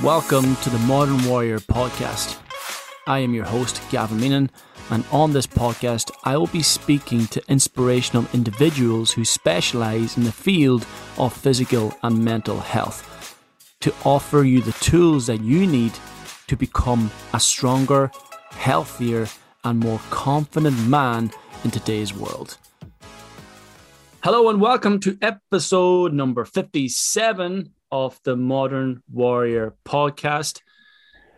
Welcome to the Modern Warrior podcast. I am your host, Gavin Meenan, and on this podcast, I will be speaking to inspirational individuals who specialize in the field of physical and mental health to offer you the tools that you need to become a stronger, healthier, and more confident man in today's world. Hello, and welcome to episode number 57 of the Modern Warrior podcast.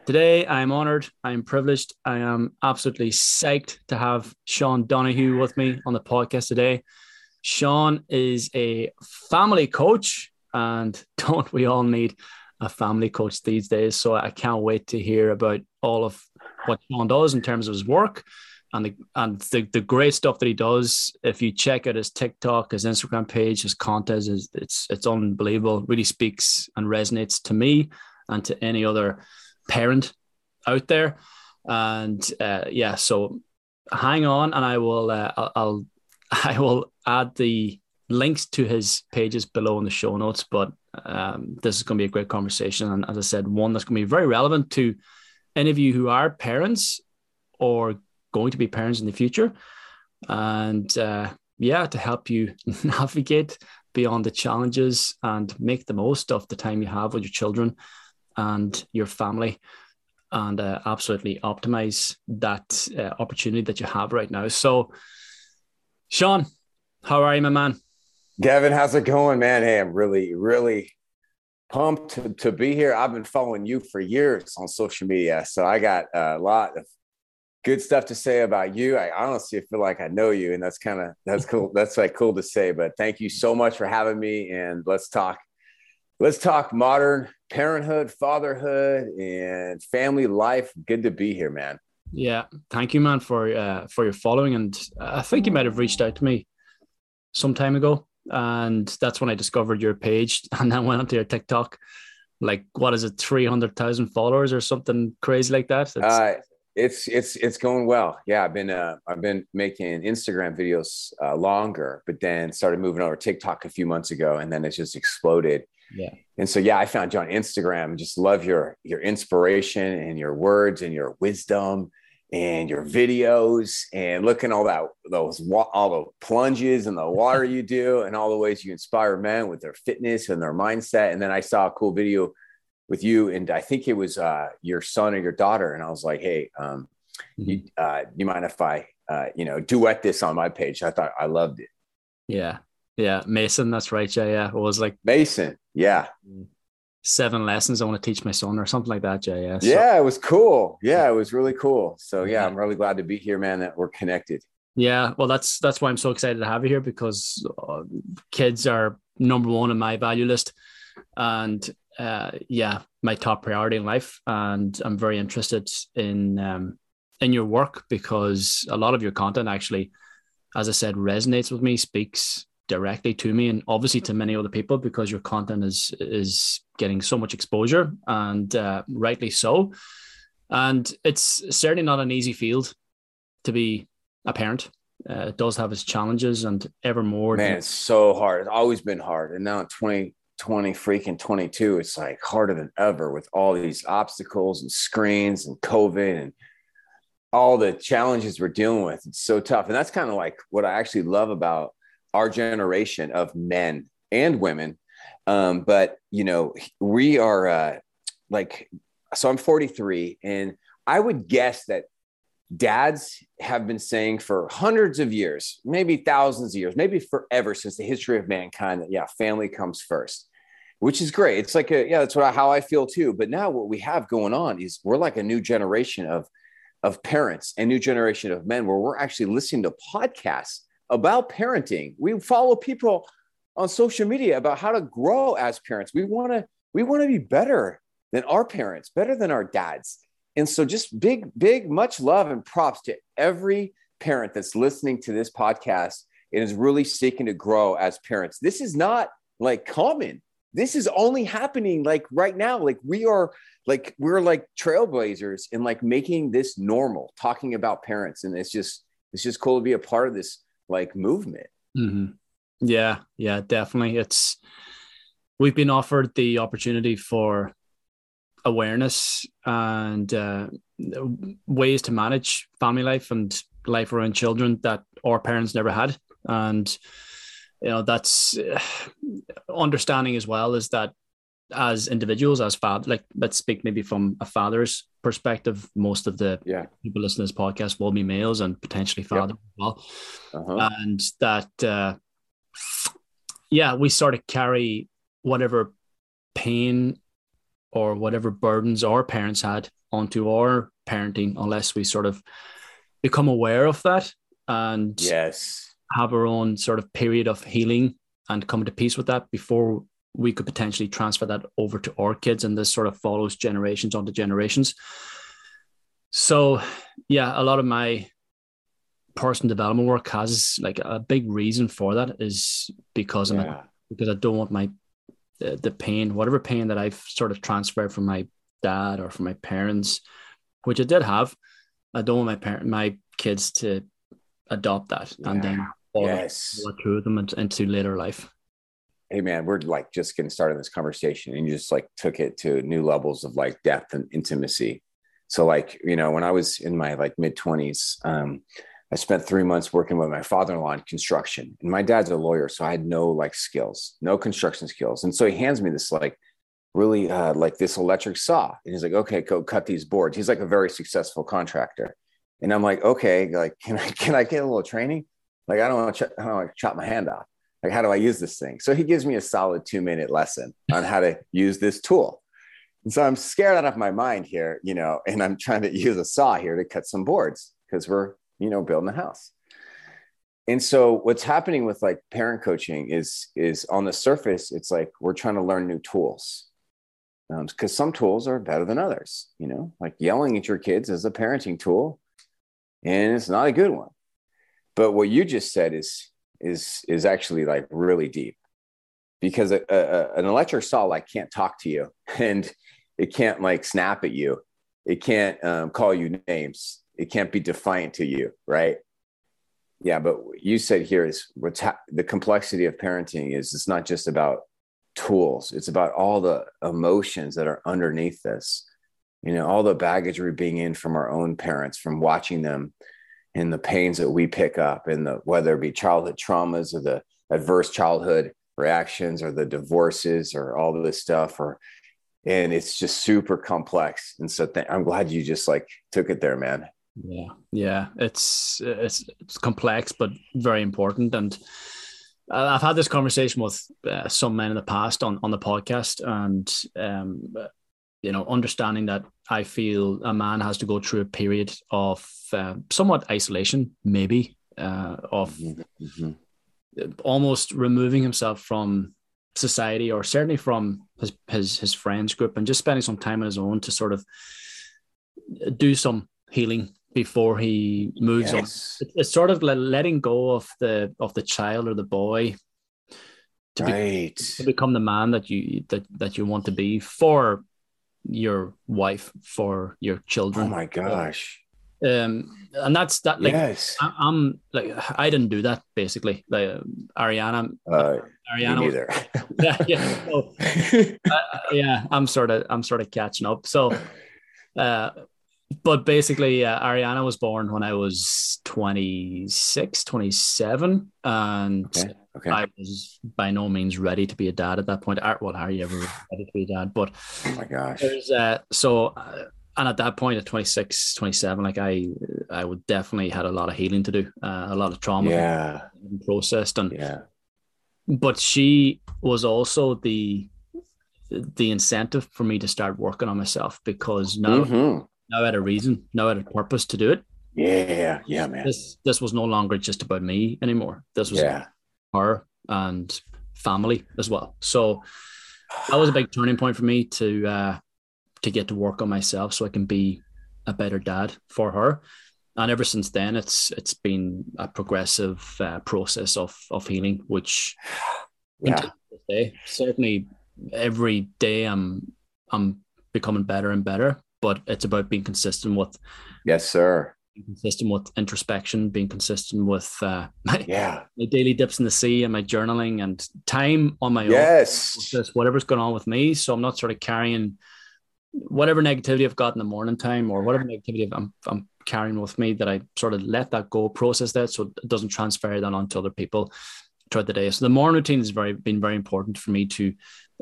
Today, I'm honored, I'm privileged, I am absolutely psyched to have Sean Donohue with me on the podcast today. Sean is a family coach, and don't we all need a family coach these days? So I can't wait to hear about all of what Sean does in terms of his work and the and the, the great stuff that he does. If you check out his TikTok, his Instagram page, his content is it's it's unbelievable. Really speaks and resonates to me and to any other parent out there. And uh, yeah, so hang on, and I will uh, I'll, I'll I will add the links to his pages below in the show notes. But um, this is going to be a great conversation, and as I said, one that's going to be very relevant to any of you who are parents or going to be parents in the future. And uh, yeah, to help you navigate beyond the challenges and make the most of the time you have with your children and your family and uh, absolutely optimize that uh, opportunity that you have right now. So, Sean, how are you, my man? Gavin, how's it going, man? Hey, I'm really, really pumped to, to be here. I've been following you for years on social media, so I got a lot of good stuff to say about you. I honestly feel like I know you, and that's kind of that's cool. That's like cool to say. But thank you so much for having me, and let's talk. Let's talk modern parenthood, fatherhood, and family life. Good to be here, man. Yeah, thank you, man, for uh, for your following, and I think you might have reached out to me some time ago, and that's when I discovered your page, and then went onto your TikTok. Like, what is it, three hundred thousand followers or something crazy like that? Uh, it's it's it's going well. Yeah, I've been uh, I've been making Instagram videos uh, longer, but then started moving over TikTok a few months ago, and then it's just exploded. Yeah. And so yeah, I found you on Instagram. Just love your your inspiration and your words and your wisdom and your videos and looking all that those all the plunges and the water you do and all the ways you inspire men with their fitness and their mindset. And then I saw a cool video with you and I think it was uh, your son or your daughter. And I was like, Hey, um, mm-hmm. you, uh, you mind if I, uh, you know, duet this on my page? I thought I loved it. Yeah. Yeah. Mason. That's right. Yeah. Yeah. It was like Mason. Yeah. Seven lessons I want to teach my son or something like that. Jay. Yeah. So, yeah. It was cool. Yeah. It was really cool. So yeah, I'm really glad to be here, man, that we're connected. Yeah, well, that's that's why I'm so excited to have you here because uh, kids are number one on my value list, and uh, yeah, my top priority in life, and I'm very interested in um, in your work because a lot of your content actually, as I said, resonates with me, speaks directly to me, and obviously to many other people because your content is is getting so much exposure, and uh, rightly so. And it's certainly not an easy field to be a parent. Uh, it does have its challenges, and ever more. Man, it's so hard. It's always been hard, and now in 20 20 freaking 22 it's like harder than ever with all these obstacles and screens and covid and all the challenges we're dealing with. It's so tough. And that's kind of like what i actually love about our generation of men and women. Um, but you know we are uh, like so i'm 43 and i would guess that dads have been saying for hundreds of years, maybe thousands of years, maybe forever since the history of mankind that, yeah, family comes first, which is great. It's like a, yeah, that's what I, how I feel too. But now what we have going on is we're like a new generation of, of parents and new generation of men where we're actually listening to podcasts about parenting. We follow people on social media about how to grow as parents. We want to, we want to be better than our parents, better than our dads. And so, just big, big, much love and props to every parent that's listening to this podcast and is really seeking to grow as parents. This is not like common. This is only happening like right now. Like we are like we're like trailblazers in like making this normal, talking about parents, and it's just it's just cool to be a part of this like movement. Mm-hmm. Yeah, yeah, definitely. It's we've been offered the opportunity for awareness and uh, ways to manage family life and life around children that our parents never had. And, you know, that's uh, understanding as well is that as individuals, as father, like let's speak maybe from a father's perspective, most of the yeah. people listening to this podcast will be males and potentially father yep. as well. Uh-huh. And that, uh, yeah, we sort of carry whatever pain or whatever burdens our parents had onto our parenting unless we sort of become aware of that and yes. have our own sort of period of healing and come to peace with that before we could potentially transfer that over to our kids. And this sort of follows generations onto generations. So yeah a lot of my personal development work has like a big reason for that is because yeah. I'm because I don't want my the, the pain, whatever pain that I've sort of transferred from my dad or from my parents, which I did have, I don't want my parent, my kids to adopt that yeah. and then yes. through them into later life. Hey man, we're like just getting started in this conversation, and you just like took it to new levels of like depth and intimacy. So like you know, when I was in my like mid twenties, um, I spent three months working with my father-in-law in construction. And my dad's a lawyer, so I had no like skills, no construction skills. And so he hands me this like really uh, like this electric saw, and he's like, "Okay, go cut these boards." He's like a very successful contractor, and I'm like, "Okay, like can I can I get a little training? Like I don't want to ch- I don't want to chop my hand off. Like how do I use this thing?" So he gives me a solid two minute lesson on how to use this tool. And so I'm scared out of my mind here, you know, and I'm trying to use a saw here to cut some boards because we're you know, building a house. And so what's happening with like parent coaching is is on the surface, it's like we're trying to learn new tools. because um, some tools are better than others, you know, like yelling at your kids is a parenting tool, and it's not a good one. But what you just said is is is actually like really deep because a, a, an electric saw like can't talk to you and it can't like snap at you it can't um, call you names it can't be defiant to you, right? Yeah, but you said here is what's ha- the complexity of parenting is it's not just about tools; it's about all the emotions that are underneath this. You know, all the baggage we're being in from our own parents, from watching them, and the pains that we pick up, and the whether it be childhood traumas or the adverse childhood reactions or the divorces or all this stuff or and it's just super complex and so th- i'm glad you just like took it there man yeah, yeah, it's it's it's complex but very important, and I've had this conversation with uh, some men in the past on on the podcast, and um, you know, understanding that I feel a man has to go through a period of uh, somewhat isolation, maybe uh, of mm-hmm. mm-hmm. almost removing himself from society or certainly from his, his his friends group and just spending some time on his own to sort of do some healing before he moves yes. on. It's sort of like letting go of the of the child or the boy to, right. be, to become the man that you that that you want to be for your wife, for your children. Oh my gosh. Um, and that's that. Like, yes. I, am like, I didn't do that basically. Like Ariana, uh, Ariana, neither. yeah, yeah, so, uh, yeah. I'm sort of, I'm sort of catching up. So, uh, but basically, uh, Ariana was born when I was 26, 27. And okay. Okay. I was by no means ready to be a dad at that point. Art, Well, how are you ever ready to be a dad? But oh my gosh. Uh, so, uh, and at that point at 26, 27, like I, I would definitely had a lot of healing to do, uh, a lot of trauma yeah. processed. And, yeah. but she was also the, the incentive for me to start working on myself because now mm-hmm now I had a reason, now had a purpose to do it. Yeah, yeah, man. This this was no longer just about me anymore. This was yeah. her and family as well. So that was a big turning point for me to uh, to get to work on myself so I can be a better dad for her. And ever since then, it's it's been a progressive uh, process of of healing, which yeah. day, certainly every day I'm I'm becoming better and better but it's about being consistent with yes sir consistent with introspection being consistent with uh, my, yeah my daily dips in the sea and my journaling and time on my yes. own just whatever's going on with me so i'm not sort of carrying whatever negativity I've got in the morning time or whatever negativity I'm, I'm carrying with me that I sort of let that go, process that so it doesn't transfer that onto other people throughout the day. So the morning routine has very been very important for me to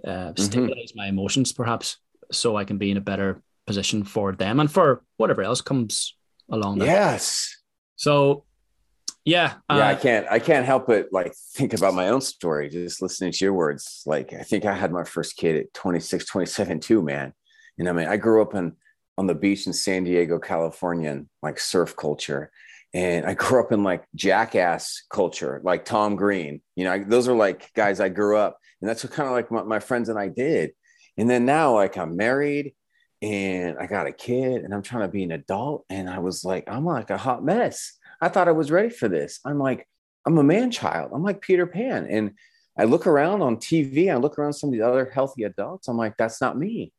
uh, mm-hmm. stabilize mm-hmm. my emotions, perhaps, so I can be in a better position for them and for whatever else comes along. That. Yes. So yeah. Uh, yeah, I can't I can't help but like think about my own story just listening to your words. Like I think I had my first kid at 26, 27 too, man. And I mean, I grew up in on the beach in San Diego, California, and like surf culture. And I grew up in like jackass culture, like Tom Green. You know, I, those are like guys I grew up, and that's what kind of like my, my friends and I did. And then now, like I'm married and I got a kid, and I'm trying to be an adult, and I was like, I'm like a hot mess. I thought I was ready for this. I'm like, I'm a man child. I'm like Peter Pan, and I look around on TV. I look around some of the other healthy adults. I'm like, that's not me.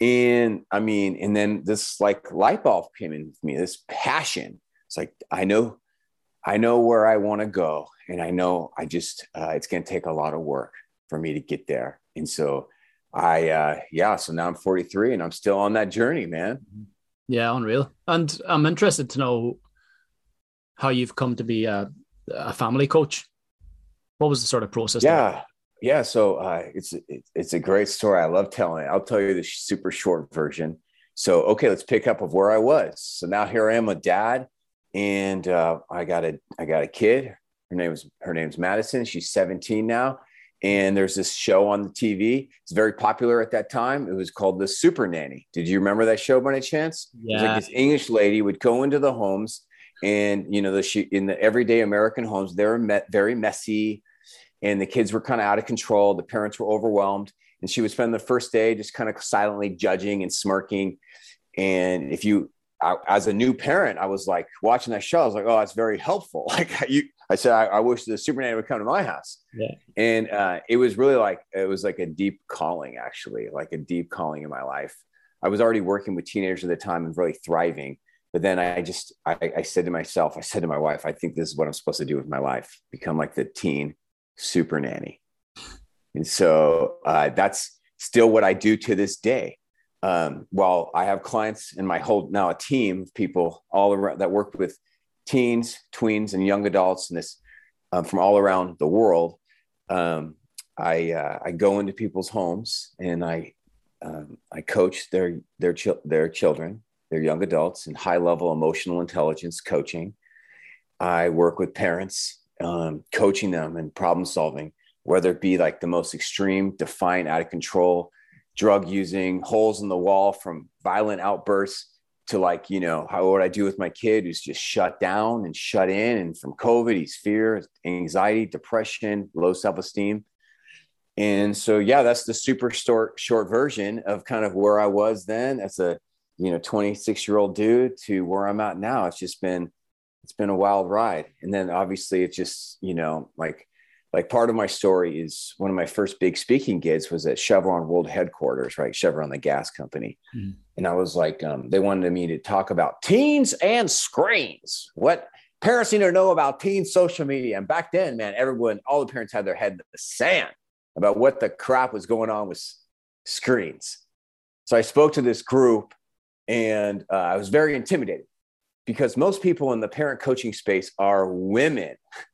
And I mean, and then this like light bulb came in with me, this passion. It's like, I know, I know where I want to go. And I know I just, uh, it's going to take a lot of work for me to get there. And so I, uh, yeah, so now I'm 43 and I'm still on that journey, man. Yeah, unreal. And I'm interested to know how you've come to be a, a family coach. What was the sort of process? Yeah. There? Yeah, so uh, it's it's a great story. I love telling it. I'll tell you the super short version. So okay, let's pick up of where I was. So now here I am, a dad, and uh, I got a I got a kid. Her name was her name's Madison. She's 17 now, and there's this show on the TV. It's very popular at that time. It was called The Super Nanny. Did you remember that show by any chance? Yeah. like this English lady would go into the homes, and you know the she in the everyday American homes, they're met, very messy and the kids were kind of out of control. The parents were overwhelmed, and she would spend the first day just kind of silently judging and smirking. And if you, I, as a new parent, I was like watching that show. I was like, oh, that's very helpful. Like you, I said, I, I wish the Super Nanny would come to my house. Yeah. And uh, it was really like it was like a deep calling, actually, like a deep calling in my life. I was already working with teenagers at the time and really thriving. But then I just, I, I said to myself, I said to my wife, I think this is what I'm supposed to do with my life: become like the teen super nanny. And so uh, that's still what I do to this day. Um, while I have clients and my whole now a team of people all around that work with teens, tweens, and young adults, and this um, from all around the world. Um, I uh, I go into people's homes and I um, I coach their their chi- their children, their young adults, in high level emotional intelligence coaching. I work with parents um, coaching them and problem solving, whether it be like the most extreme, defiant, out of control, drug using, holes in the wall from violent outbursts to like, you know, how what I do with my kid who's just shut down and shut in. And from COVID, he's fear, anxiety, depression, low self esteem. And so, yeah, that's the super short, short version of kind of where I was then as a, you know, 26 year old dude to where I'm at now. It's just been it's been a wild ride. And then obviously it's just, you know, like like part of my story is one of my first big speaking gigs was at Chevron World Headquarters, right? Chevron, the gas company. Mm-hmm. And I was like, um, they wanted me to talk about teens and screens. What parents need to know about teen social media. And back then, man, everyone, all the parents had their head in the sand about what the crap was going on with screens. So I spoke to this group and uh, I was very intimidated because most people in the parent coaching space are women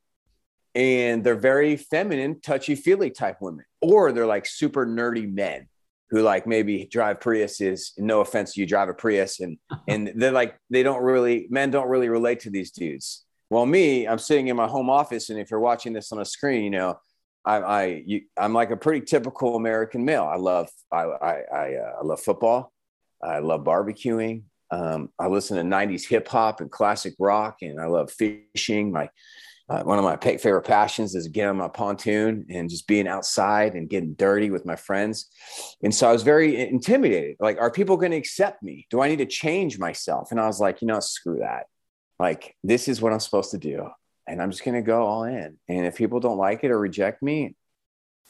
and they're very feminine, touchy feely type women, or they're like super nerdy men who like maybe drive Priuses. No offense, you drive a Prius, and and they're like they don't really men don't really relate to these dudes. Well, me, I'm sitting in my home office, and if you're watching this on a screen, you know, I I you, I'm like a pretty typical American male. I love I I I, uh, I love football. I love barbecuing. Um, I listen to 90s hip hop and classic rock, and I love fishing. My uh, one of my favorite passions is getting on my pontoon and just being outside and getting dirty with my friends. And so I was very intimidated. Like, are people going to accept me? Do I need to change myself? And I was like, you know, screw that. Like, this is what I'm supposed to do. And I'm just going to go all in. And if people don't like it or reject me,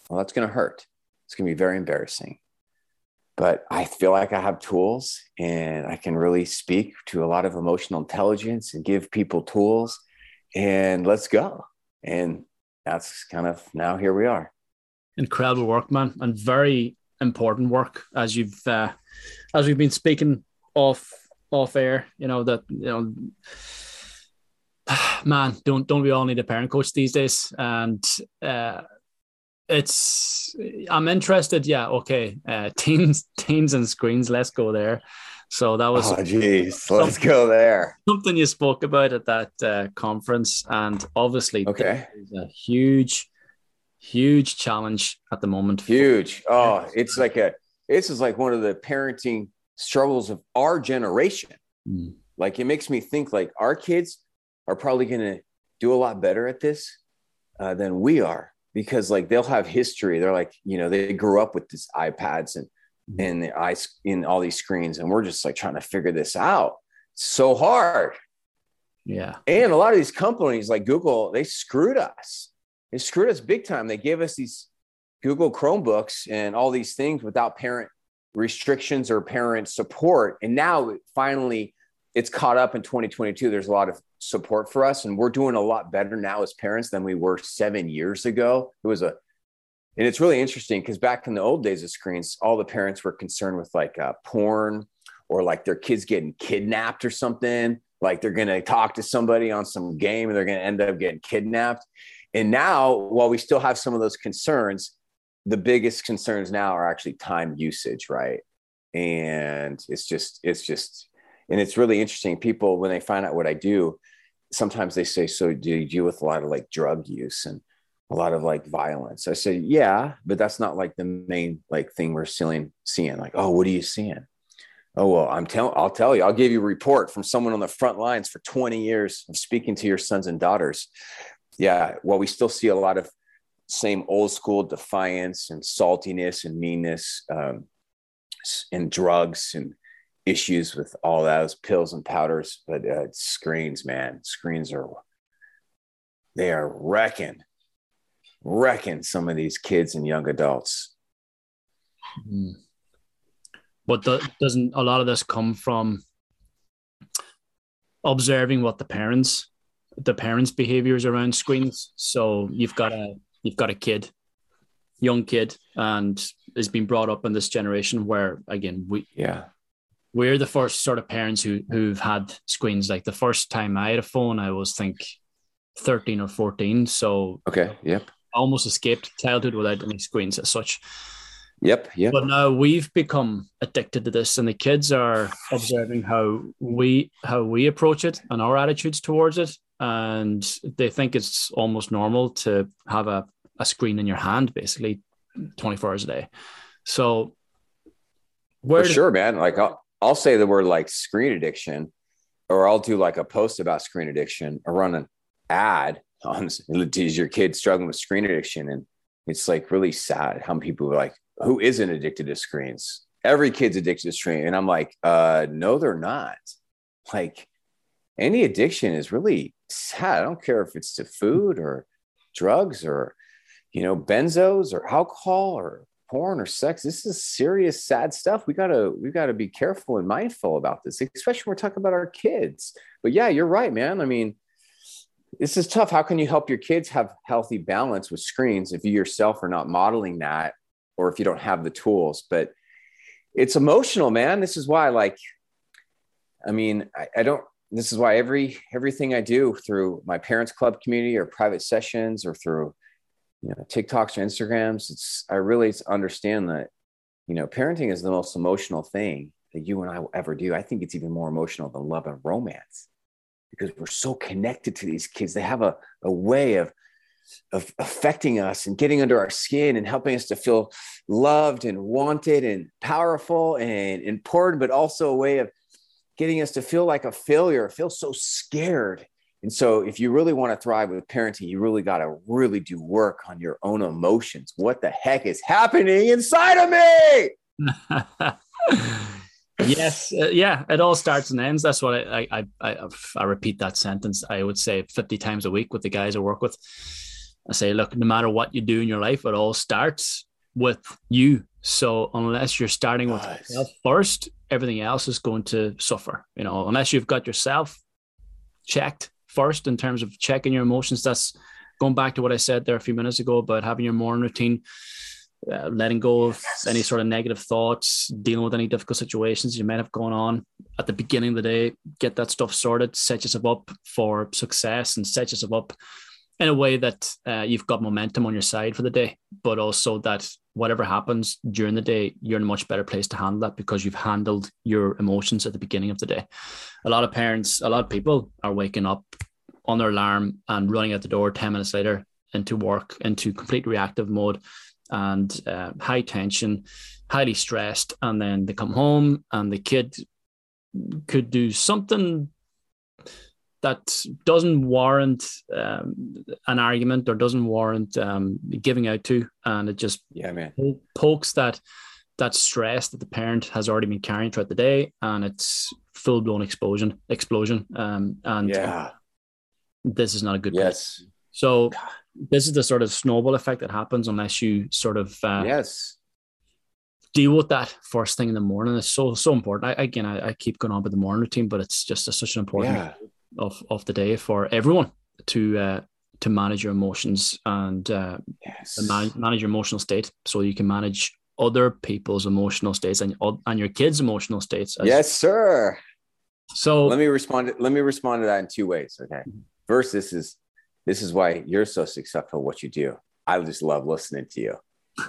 well, that's going to hurt. It's going to be very embarrassing but I feel like I have tools and I can really speak to a lot of emotional intelligence and give people tools and let's go. And that's kind of now here we are. Incredible work, man, and very important work as you've uh, as we've been speaking off off air. You know that you know, man, don't don't we all need a parent coach these days? And uh, it's I'm interested. Yeah, okay, uh, teens teens and screens. Let's go there. So that was oh geez, let's go there. Something you spoke about at that uh, conference, and obviously, okay, a huge, huge challenge at the moment. Huge. Oh, it's like a. This is like one of the parenting struggles of our generation. Mm. Like it makes me think like our kids are probably going to do a lot better at this uh, than we are because like they'll have history. They're like you know they grew up with these iPads and mm-hmm. and the eyes in all these screens, and we're just like trying to figure this out. It's so hard. Yeah. And a lot of these companies like Google, they screwed us. They screwed us big time. They gave us these Google Chromebooks and all these things without parent restrictions or parent support. And now finally it's caught up in 2022. There's a lot of support for us, and we're doing a lot better now as parents than we were seven years ago. It was a and it's really interesting because back in the old days of screens, all the parents were concerned with like uh, porn or like their kids getting kidnapped or something. Like they're going to talk to somebody on some game and they're going to end up getting kidnapped. And now, while we still have some of those concerns, the biggest concerns now are actually time usage, right? And it's just, it's just, and it's really interesting. People, when they find out what I do, sometimes they say, So do you deal with a lot of like drug use? And a lot of like violence. I said, yeah, but that's not like the main like thing we're seeing. Seeing like, oh, what are you seeing? Oh well, I'm telling. I'll tell you. I'll give you a report from someone on the front lines for 20 years of speaking to your sons and daughters. Yeah, well, we still see a lot of same old school defiance and saltiness and meanness um, and drugs and issues with all those pills and powders. But uh, screens, man, screens are they are wrecking wrecking some of these kids and young adults. Mm. But the, doesn't a lot of this come from observing what the parents, the parents' behaviors around screens? So you've got a you've got a kid, young kid, and has been brought up in this generation where again we yeah we're the first sort of parents who who've had screens. Like the first time I had a phone, I was think 13 or 14. So okay, yep almost escaped childhood without any screens as such. Yep, yep. But now we've become addicted to this, and the kids are observing how we how we approach it and our attitudes towards it, and they think it's almost normal to have a, a screen in your hand, basically, twenty four hours a day. So, where For sure, man. Like I'll, I'll say the word like screen addiction, or I'll do like a post about screen addiction, or run an ad on is your kid struggling with screen addiction? And it's like really sad how people are like who isn't addicted to screens? Every kid's addicted to screen. And i'm like uh no they're not. Like any addiction is really sad. I don't care if it's to food or drugs or you know benzos or alcohol or porn or sex. This is serious sad stuff. We gotta we gotta be careful and mindful about this especially when we're talking about our kids. But yeah you're right man. I mean this is tough. How can you help your kids have healthy balance with screens if you yourself are not modeling that or if you don't have the tools? But it's emotional, man. This is why, like, I mean, I, I don't, this is why every everything I do through my parents club community or private sessions or through you know TikToks or Instagrams, it's I really understand that you know parenting is the most emotional thing that you and I will ever do. I think it's even more emotional than love and romance because we're so connected to these kids. They have a, a way of, of affecting us and getting under our skin and helping us to feel loved and wanted and powerful and important, but also a way of getting us to feel like a failure, feel so scared. And so, if you really want to thrive with parenting, you really got to really do work on your own emotions. What the heck is happening inside of me? yes, uh, yeah, it all starts and ends. That's what I, I, I, I repeat that sentence. I would say 50 times a week with the guys I work with. I say, look, no matter what you do in your life, it all starts with you. So unless you're starting with nice. yourself first, everything else is going to suffer. You know, unless you've got yourself checked first in terms of checking your emotions. That's going back to what I said there a few minutes ago about having your morning routine uh, letting go of any sort of negative thoughts, dealing with any difficult situations you might have going on at the beginning of the day, get that stuff sorted, set yourself up for success and set yourself up in a way that uh, you've got momentum on your side for the day, but also that whatever happens during the day, you're in a much better place to handle that because you've handled your emotions at the beginning of the day. A lot of parents, a lot of people are waking up on their alarm and running out the door 10 minutes later into work, into complete reactive mode and uh, high tension, highly stressed. And then they come home and the kid could do something that doesn't warrant um, an argument or doesn't warrant um, giving out to, and it just yeah, man, pokes that that stress that the parent has already been carrying throughout the day, and it's full blown explosion, explosion. Um, and yeah, this is not a good. Yes. Place. So this is the sort of snowball effect that happens unless you sort of uh, yes deal with that first thing in the morning. It's so so important. I, again, I, I keep going on with the morning routine, but it's just a, such an important yeah of of the day for everyone to uh, to manage your emotions and uh, yes. manage, manage your emotional state, so you can manage other people's emotional states and and your kids' emotional states. As, yes, sir. So let me respond. To, let me respond to that in two ways. Okay. First, this is this is why you're so successful. What you do, I just love listening to you,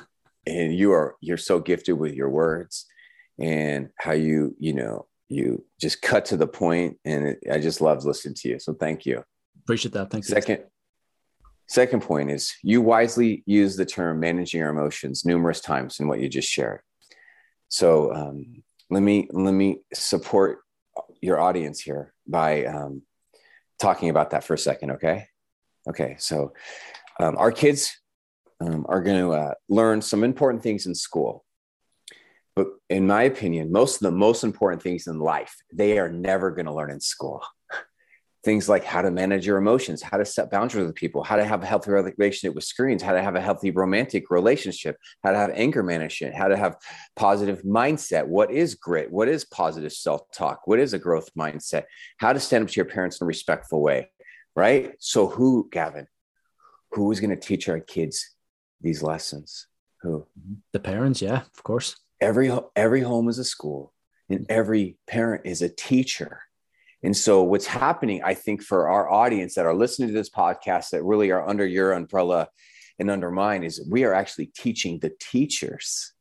and you are you're so gifted with your words and how you you know you just cut to the point and it, i just love listening to you. So thank you. Appreciate that. Thank you second second point is you wisely use the term managing your emotions numerous times in what you just shared. So um, let me let me support your audience here by um, talking about that for a second okay okay so um, our kids um, are going to uh, learn some important things in school but in my opinion, most of the most important things in life, they are never going to learn in school. things like how to manage your emotions, how to set boundaries with people, how to have a healthy relationship with screens, how to have a healthy romantic relationship, how to have anger management, how to have positive mindset. What is grit? What is positive self talk? What is a growth mindset? How to stand up to your parents in a respectful way, right? So, who, Gavin, who is going to teach our kids these lessons? Who? The parents, yeah, of course every every home is a school and every parent is a teacher and so what's happening i think for our audience that are listening to this podcast that really are under your umbrella and under mine is we are actually teaching the teachers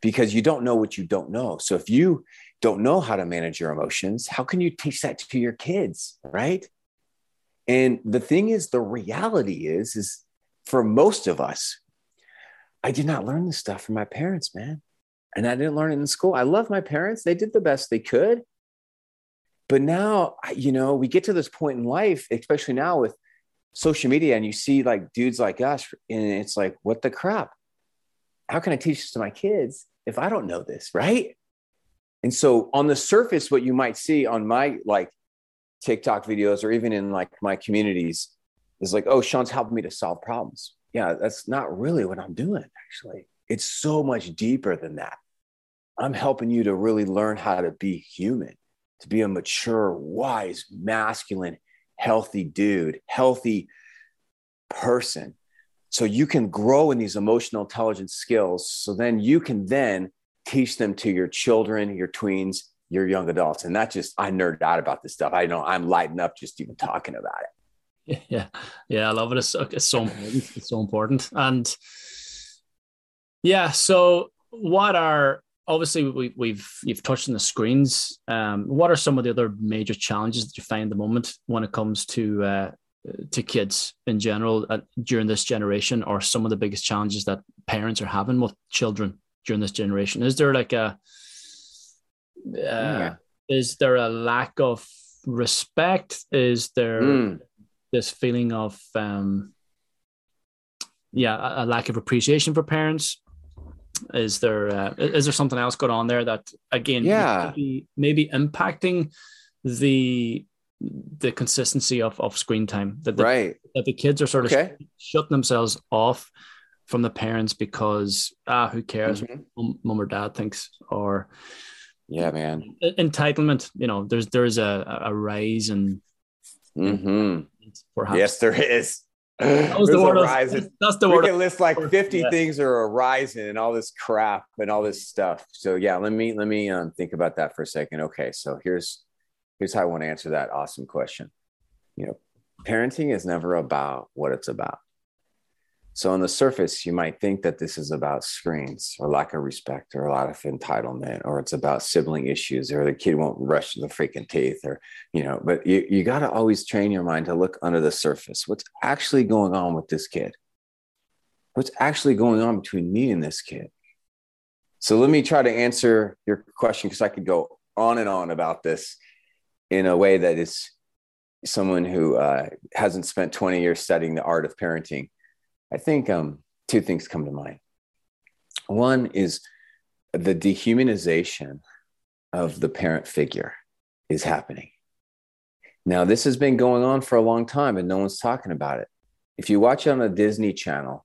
because you don't know what you don't know so if you don't know how to manage your emotions how can you teach that to your kids right and the thing is the reality is is for most of us i did not learn this stuff from my parents man and I didn't learn it in school. I love my parents. They did the best they could. But now, you know, we get to this point in life, especially now with social media, and you see like dudes like us, and it's like, what the crap? How can I teach this to my kids if I don't know this? Right. And so on the surface, what you might see on my like TikTok videos or even in like my communities is like, oh, Sean's helping me to solve problems. Yeah, that's not really what I'm doing, actually. It's so much deeper than that. I'm helping you to really learn how to be human, to be a mature, wise, masculine, healthy dude, healthy person. So you can grow in these emotional intelligence skills. So then you can then teach them to your children, your tweens, your young adults. And that just, I nerd out about this stuff. I know I'm lighting up just even talking about it. Yeah. Yeah. I love it. It's, it's so important. It's so important. And yeah, so what are obviously we, we've you've touched on the screens. Um, what are some of the other major challenges that you find at the moment when it comes to uh, to kids in general uh, during this generation, or some of the biggest challenges that parents are having with children during this generation? Is there like a uh, yeah. is there a lack of respect? Is there mm. this feeling of um, yeah, a, a lack of appreciation for parents? Is there uh, is there something else going on there that again, yeah, maybe, maybe impacting the the consistency of, of screen time that the, right that the kids are sort of okay. shutting themselves off from the parents because ah who cares mm-hmm. mom or dad thinks or yeah man entitlement you know there's there's a a rise in mm-hmm. perhaps yes there is That was the word. rising. That's the we word. can list like 50 Yeah. things that are arising and all this crap and all this stuff. So yeah, let me let me um, think about that for a second. Okay, so here's here's how I want to answer that awesome question. You know, parenting is never about what it's about. So on the surface, you might think that this is about screens or lack of respect or a lot of entitlement, or it's about sibling issues, or the kid won't brush the freaking teeth, or you know. But you you got to always train your mind to look under the surface. What's actually going on with this kid? What's actually going on between me and this kid? So let me try to answer your question because I could go on and on about this in a way that is someone who uh, hasn't spent 20 years studying the art of parenting. I think um, two things come to mind. One is the dehumanization of the parent figure is happening. Now, this has been going on for a long time and no one's talking about it. If you watch it on the Disney Channel,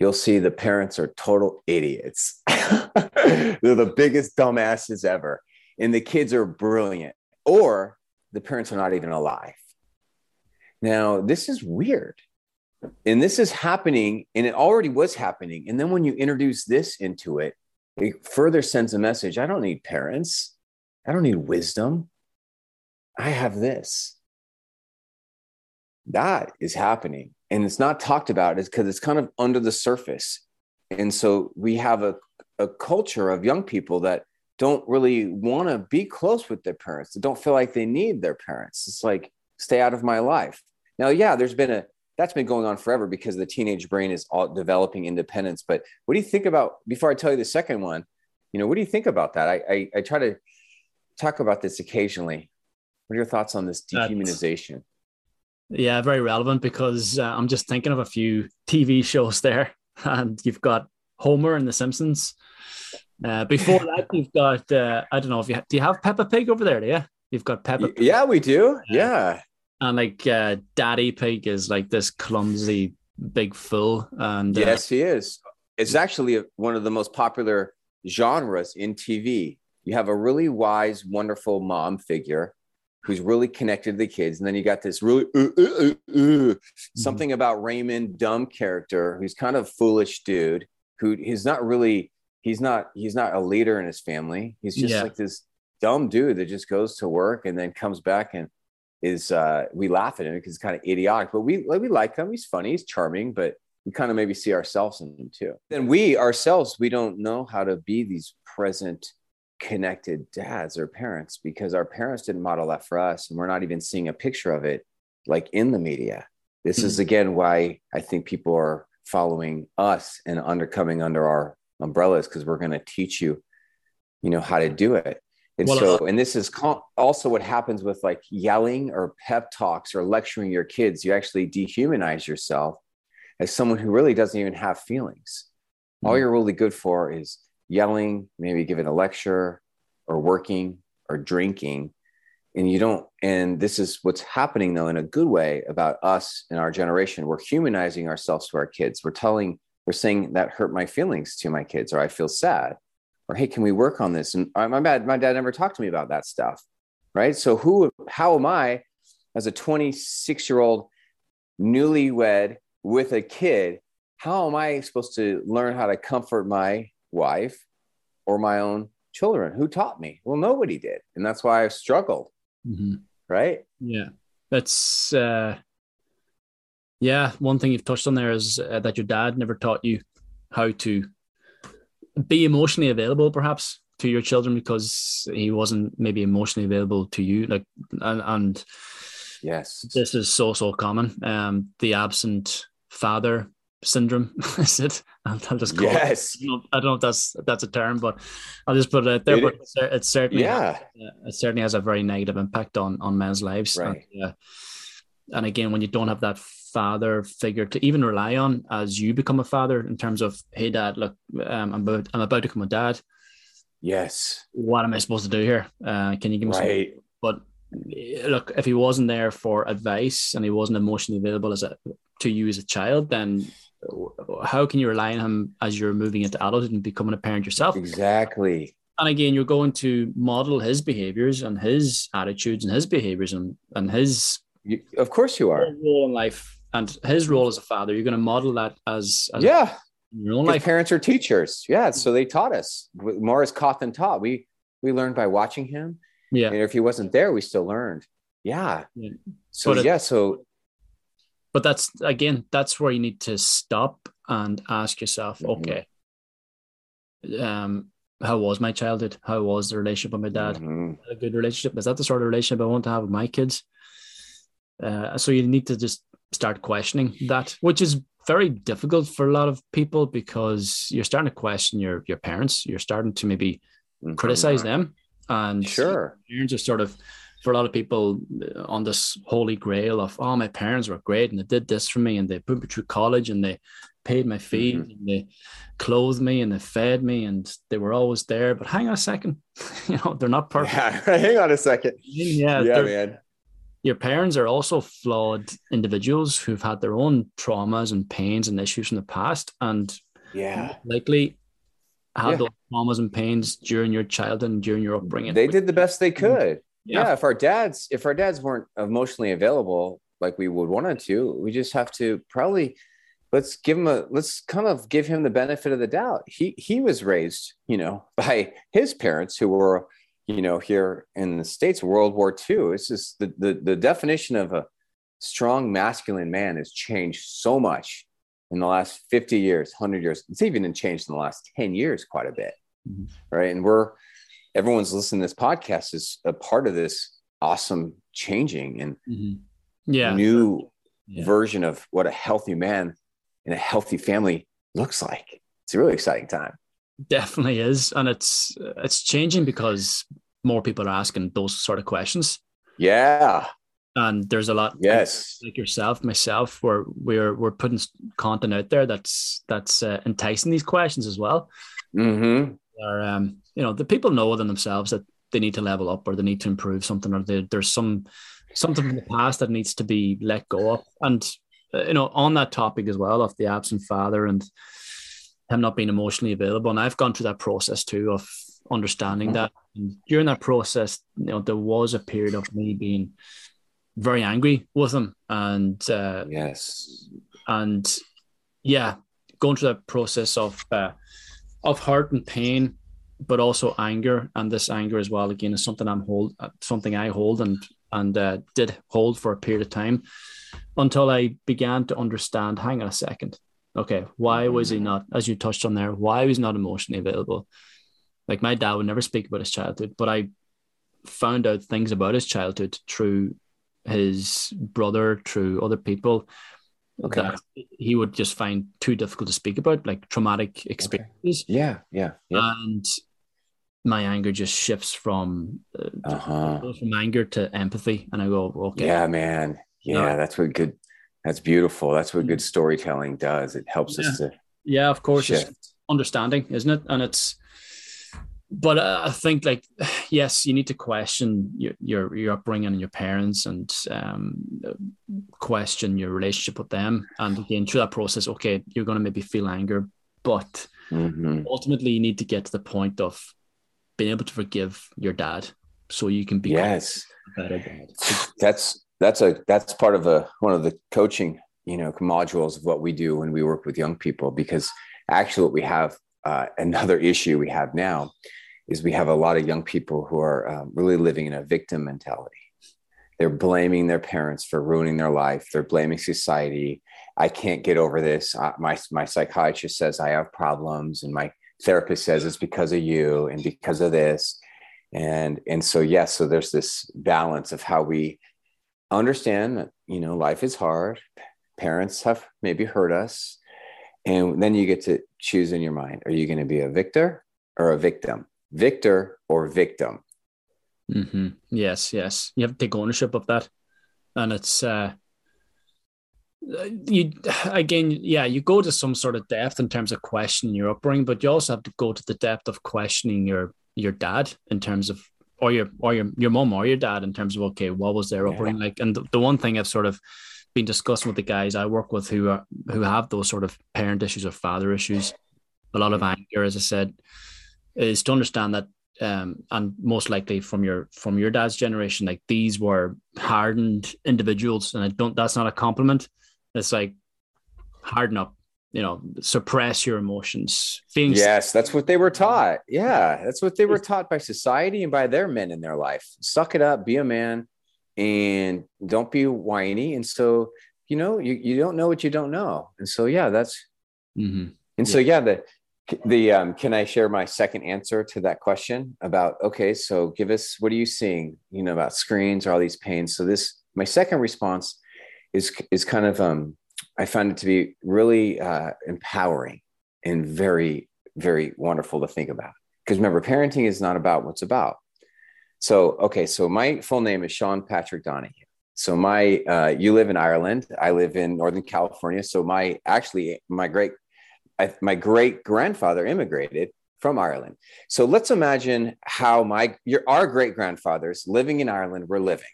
you'll see the parents are total idiots. They're the biggest dumbasses ever. And the kids are brilliant, or the parents are not even alive. Now, this is weird. And this is happening, and it already was happening. And then when you introduce this into it, it further sends a message I don't need parents, I don't need wisdom. I have this. That is happening. And it's not talked about is because it's kind of under the surface. And so we have a, a culture of young people that don't really want to be close with their parents. They don't feel like they need their parents. It's like, stay out of my life. Now, yeah, there's been a, that's been going on forever because the teenage brain is all developing independence. But what do you think about, before I tell you the second one, you know, what do you think about that? I, I, I try to talk about this occasionally. What are your thoughts on this That's- dehumanization? Yeah, very relevant because uh, I'm just thinking of a few TV shows there, and you've got Homer and The Simpsons. Uh, before that, you've got uh, I don't know if you ha- do you have Peppa Pig over there? Do you? You've got Peppa, Y- Yeah, we do. Yeah. And like uh, Daddy Pig is like this clumsy big fool, and uh, Yes, he is. It's actually one of the most popular genres in TV. You have a really wise, wonderful mom figure who's really connected to the kids, and then you got this really uh, uh, uh, uh, something about Raymond, dumb character who's kind of foolish dude who he's not really he's not he's not a leader in his family. He's just Yeah. like this dumb dude that just goes to work and then comes back and is uh we laugh at him because it's kind of idiotic, but we we like him. He's funny, he's charming, but we kind of maybe see ourselves in him too. Then we ourselves, we don't know how to be these present, connected dads or parents because our parents didn't model that for us. And we're not even seeing a picture of it like in the media. This is again why I think people are following us and under coming under our umbrellas because we're going to teach you, you know, how to do it. And Well, so, and this is also what happens with like yelling or pep talks or lecturing your kids. You actually dehumanize yourself as someone who really doesn't even have feelings. All Mhm. you're really good for is yelling, maybe giving a lecture or working or drinking. And you don't, and this is what's happening though, in a good way about us and our generation. We're humanizing ourselves to our kids. We're telling, we're saying that hurt my feelings to my kids, or I feel sad, or hey, can we work on this? And uh, my dad, my dad never talked to me about that stuff. Right. So who, how am I as a 26 year old newlywed with a kid? How am I supposed to learn how to comfort my wife or my own children? Who taught me? Well, nobody did. And that's why I struggled. Mhm. Right. Yeah, that's uh, yeah. One thing you've touched on there is uh, that your dad never taught you how to be emotionally available, perhaps to your children, because he wasn't maybe emotionally available to you. Like, and, and Yes. this is so so common. Um, the absent father syndrome is it? I'll, just call it. Yes. I don't, know, I don't know if that's that's a term, but I'll just put it out there. It but it's certainly Yeah. uh, it certainly has a very negative impact on on men's lives. Right. And, uh, and again, when you don't have that father figure to even rely on as you become a father, in terms of, hey, dad, look, um, I'm about I'm about to become a dad. Yes. What am I supposed to do here? Uh, can you give me some? Right. But uh, look, if he wasn't there for advice and he wasn't emotionally available as a to you as a child, then how can you rely on him as you're moving into adulthood and becoming a parent yourself? Exactly. and again, you're going to model his behaviors and his attitudes and his behaviors and, and his You, of course you are. role in life and his role as a father, you're going to model that as, as yeah. your own life. parents are teachers. Yeah. So they taught us. More is taught than taught. We we learned by watching him. Yeah. And if he wasn't there, we still learned. Yeah. Yeah. So But it- yeah, so But that's again, that's where you need to stop and ask yourself, Mhm. okay, um, how was my childhood? How was the relationship with my dad? Mhm. a good relationship? Is that the sort of relationship I want to have with my kids? Uh, so you need to just start questioning that, which is very difficult for a lot of people because you're starting to question your your parents. You're starting to maybe Mhm. criticize them, and Sure. parents are sort of for a lot of people uh, on this holy grail of oh my parents were great and they did this for me and they put me through college and they paid my fees Mhm. and they clothed me and they fed me and they were always there but hang on a second you know they're not perfect Yeah. Hang on a second. yeah, Yeah, man. Your parents are also flawed individuals who've had their own traumas and pains and issues from the past and Yeah. likely had Yeah. those traumas and pains during your childhood and during your upbringing They did the best they could. Yeah. yeah. if our dads if our dads weren't emotionally available like we would want to we just have to probably let's give him a let's kind of give him the benefit of the doubt he he was raised you know by his parents who were you know here in the states world war ii it's just the the, the definition of a strong masculine man has changed so much in the last 50 years 100 years it's even changed in the last 10 years quite a bit Mhm. right and we're everyone's listening to this podcast is a part of this awesome changing and Mhm. yeah new Yeah. version of what a healthy man in a healthy family looks like. It's a really exciting time. Definitely is and it's it's changing because more people are asking those sort of questions Yeah. and there's a lot Yes. like yourself myself where we're we're putting content out there that's that's uh, enticing these questions as well Mm-hmm. or um you know the people know within themselves that they need to level up or they need to improve something or they, there's some something from the past that needs to be let go of and uh, you know on that topic as well of the absent father and him not being emotionally available and i've gone through that process too of understanding Mhm. that and during that process you know there was a period of me being very angry with him and uh, Yes. and yeah, going through that process of uh, of hurt and pain, but also anger, and this anger as well again is something I'm hold uh, something I hold and and uh, did hold for a period of time until I began to understand. Hang on a second, okay, why was he not, as you touched on there, why was he not emotionally available? Like my dad would never speak about his childhood, but I found out things about his childhood through his brother, through other people Okay. that he would just find too difficult to speak about, like traumatic experiences. Yeah. Yeah. Yeah. And my anger just shifts from uh, Uh huh. from anger to empathy, and I go, okay, Yeah, man. Yeah. Yeah. That's what good, that's beautiful. That's what good storytelling does. It helps us to yeah, of course, it's understanding, isn't it? And it's, but uh, I think like, yes, you need to question your your, your upbringing and your parents, and um, question your relationship with them. And again, through that process, okay, you're going to maybe feel anger, but Mhm. ultimately you need to get to the point of being able to forgive your dad so you can be Yes. a better dad. that's that's a that's part of a one of the coaching you know modules of what we do when we work with young people because actually what we have uh, another issue we have now is we have a lot of young people who are um, really living in a victim mentality. They're blaming their parents for ruining their life. They're blaming society. I can't get over this. I, my my psychiatrist says i have problems and my therapist says it's because of you and because of this. And and so yes so there's this balance of how we understand that you know life is hard parents have maybe hurt us and then you get to choose in your mind are you going to be a victor or a victim victor or victim Mm-hmm. Yes, yes. You have to take ownership of that. And it's, uh, you again, yeah, you go to some sort of depth in terms of questioning your upbringing, but you also have to go to the depth of questioning your your dad in terms of or your or your your mom or your dad in terms of okay, what was their Yeah. upbringing like? And the, the one thing I've sort of been discussing with the guys I work with who are who have those sort of parent issues or father issues, a lot of anger, as I said, is to understand that um, and most likely from your from your dad's generation, like these were hardened individuals, and I don't. That's not a compliment. It's like harden up, you know, suppress your emotions. Feelings. Yes, that's what they were taught. Yeah, that's what they were taught by society and by their men in their life. Suck it up, be a man, and don't be whiny. And so, you know, you, you don't know what you don't know. And so, yeah, that's, Mm-hmm. and so, yeah, the, the, um, can I share my second answer to that question about, okay, so give us, what are you seeing, you know, about screens or all these pains? So this, my second response is, is kind of, um, I found it to be really uh, empowering and very, very wonderful to think about. Because remember, parenting is not about what's about. So, okay, so my full name is Sean Patrick Donohue. So my, uh, you live in Ireland. I live in Northern California. So my, actually, my great, I, my great grandfather immigrated from Ireland. So let's imagine how my, your, our great grandfathers living in Ireland were living.